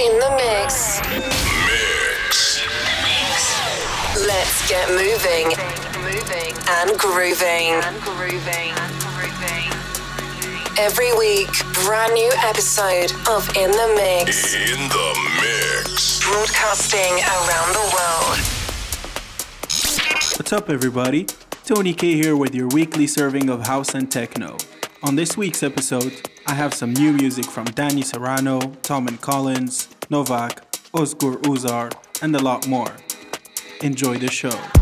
in the mix. Mix. mix. Let's get moving. Moving. And grooving. And grooving. Every week, brand new episode of In the Mix. In the Mix. Broadcasting around the world. What's up, everybody? Tony Kay here with your weekly serving of house and techno. On this week's episode, I have some new music from Danny Serrano, Tom and Collins, Novak, Ozgur Uzar, and a lot more. Enjoy the show.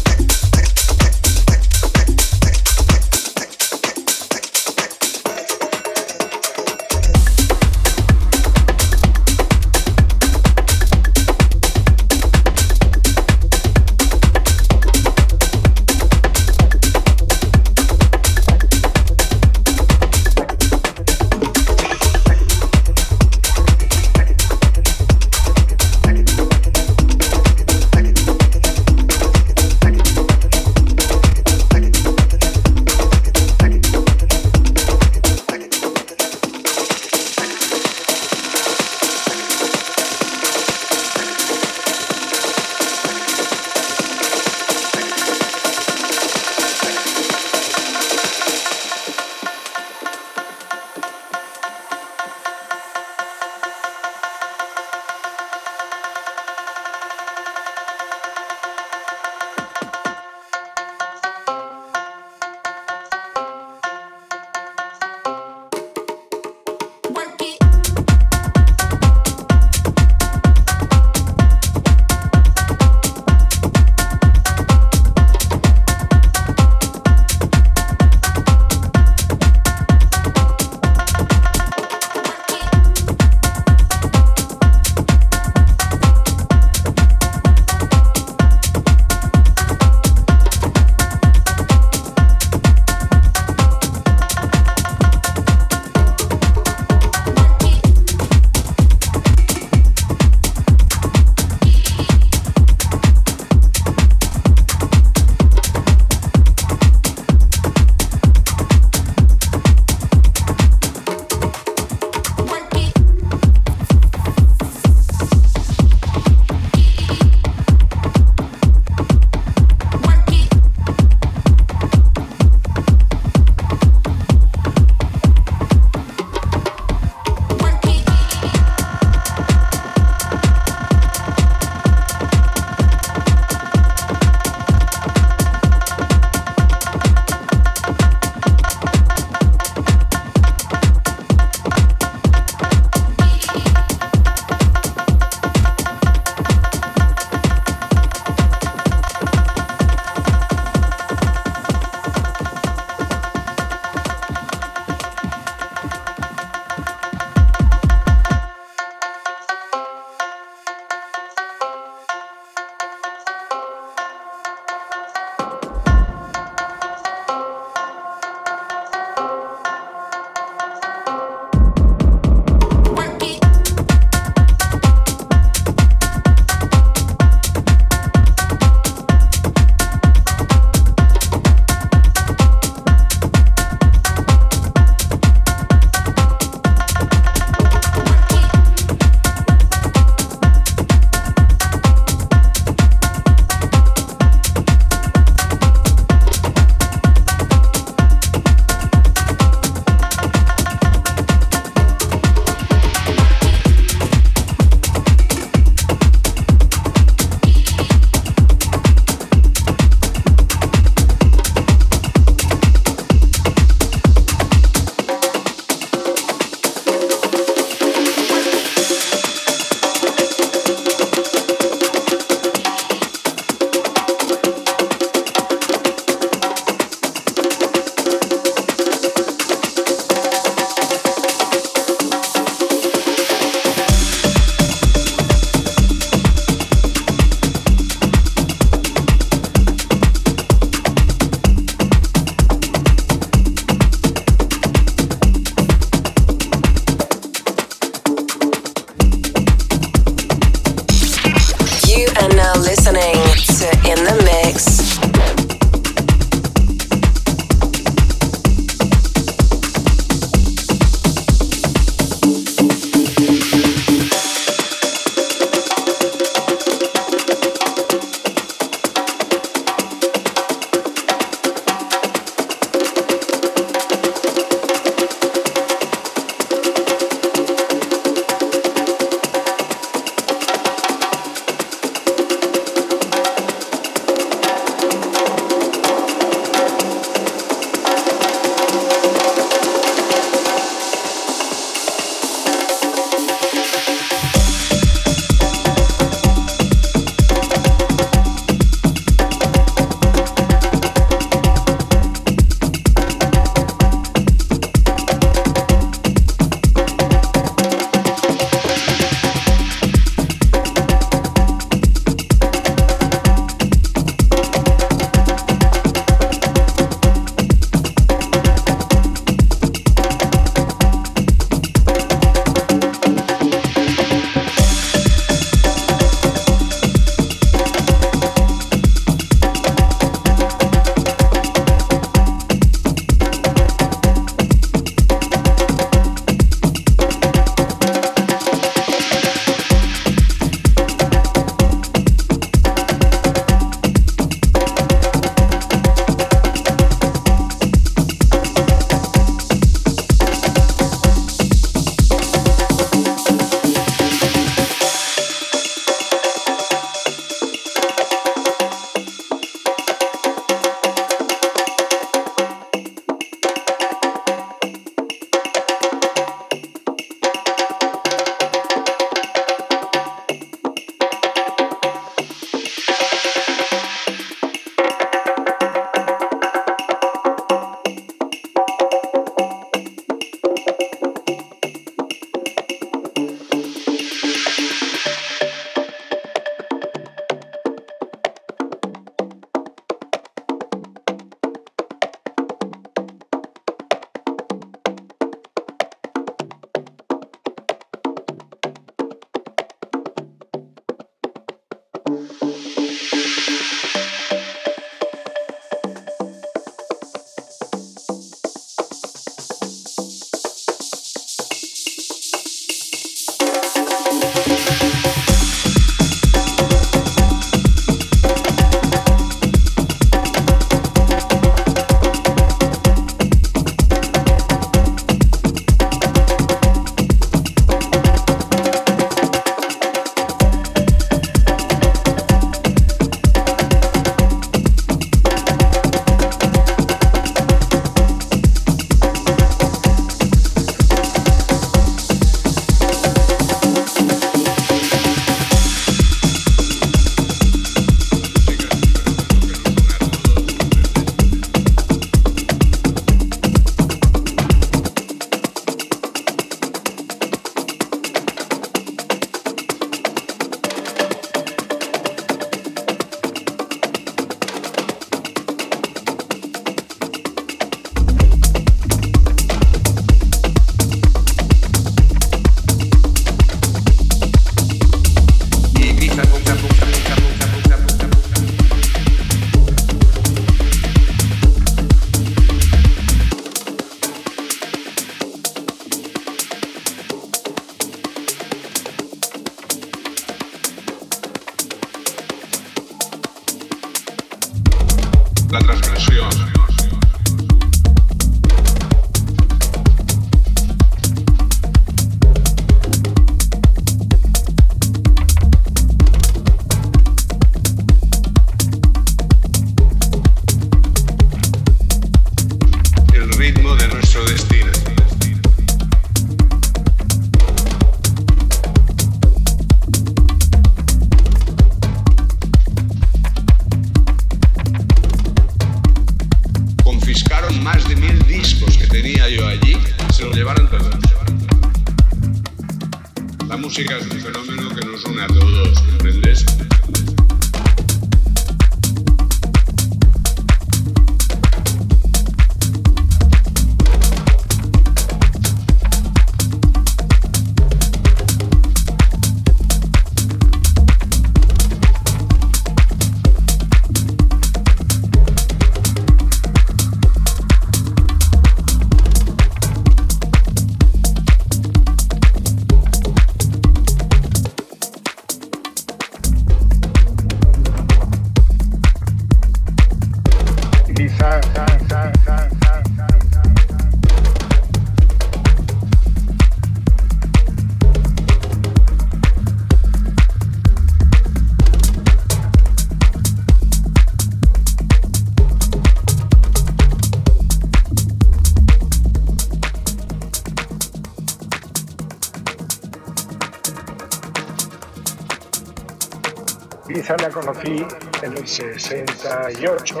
Ibiza la conocí en el 68.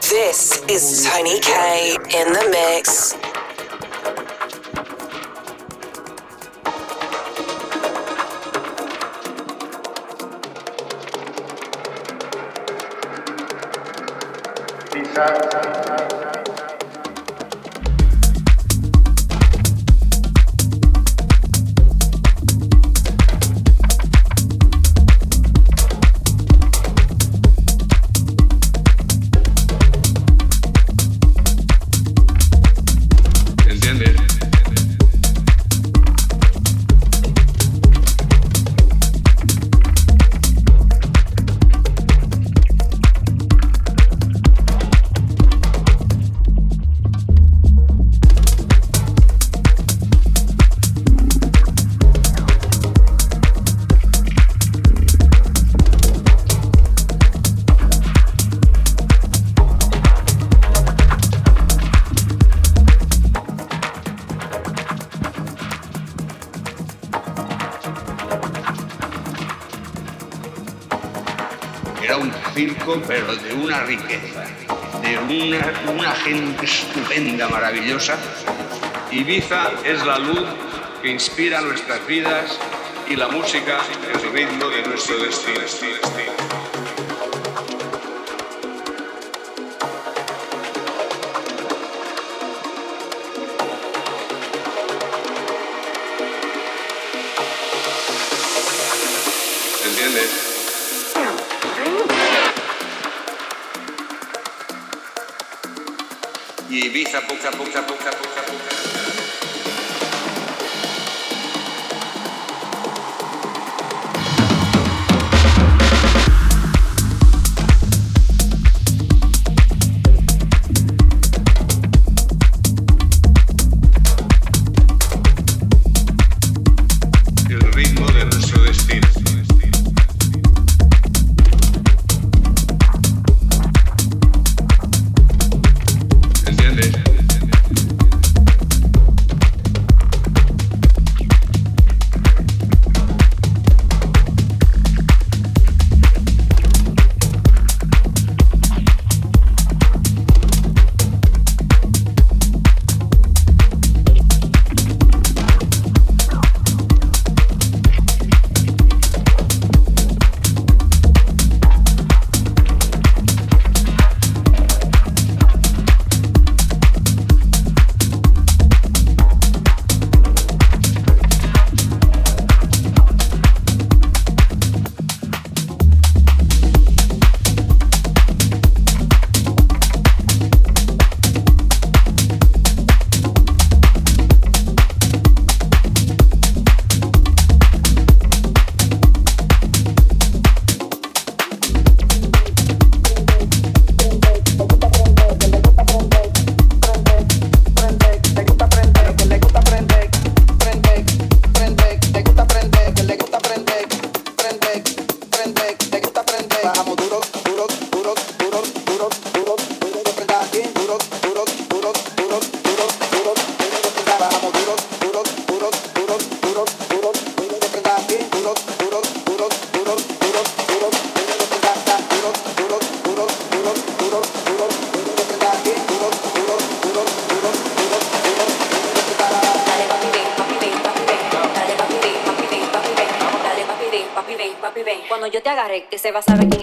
This is Tony Kay in the mix. Ibiza es la luz que inspira nuestras vidas y la música el ritmo de nuestro destino. ¿Entiendes? Y Ibiza poco a poco a poco você vai saber que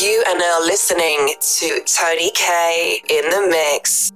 You are now listening to Tony Kay in the mix.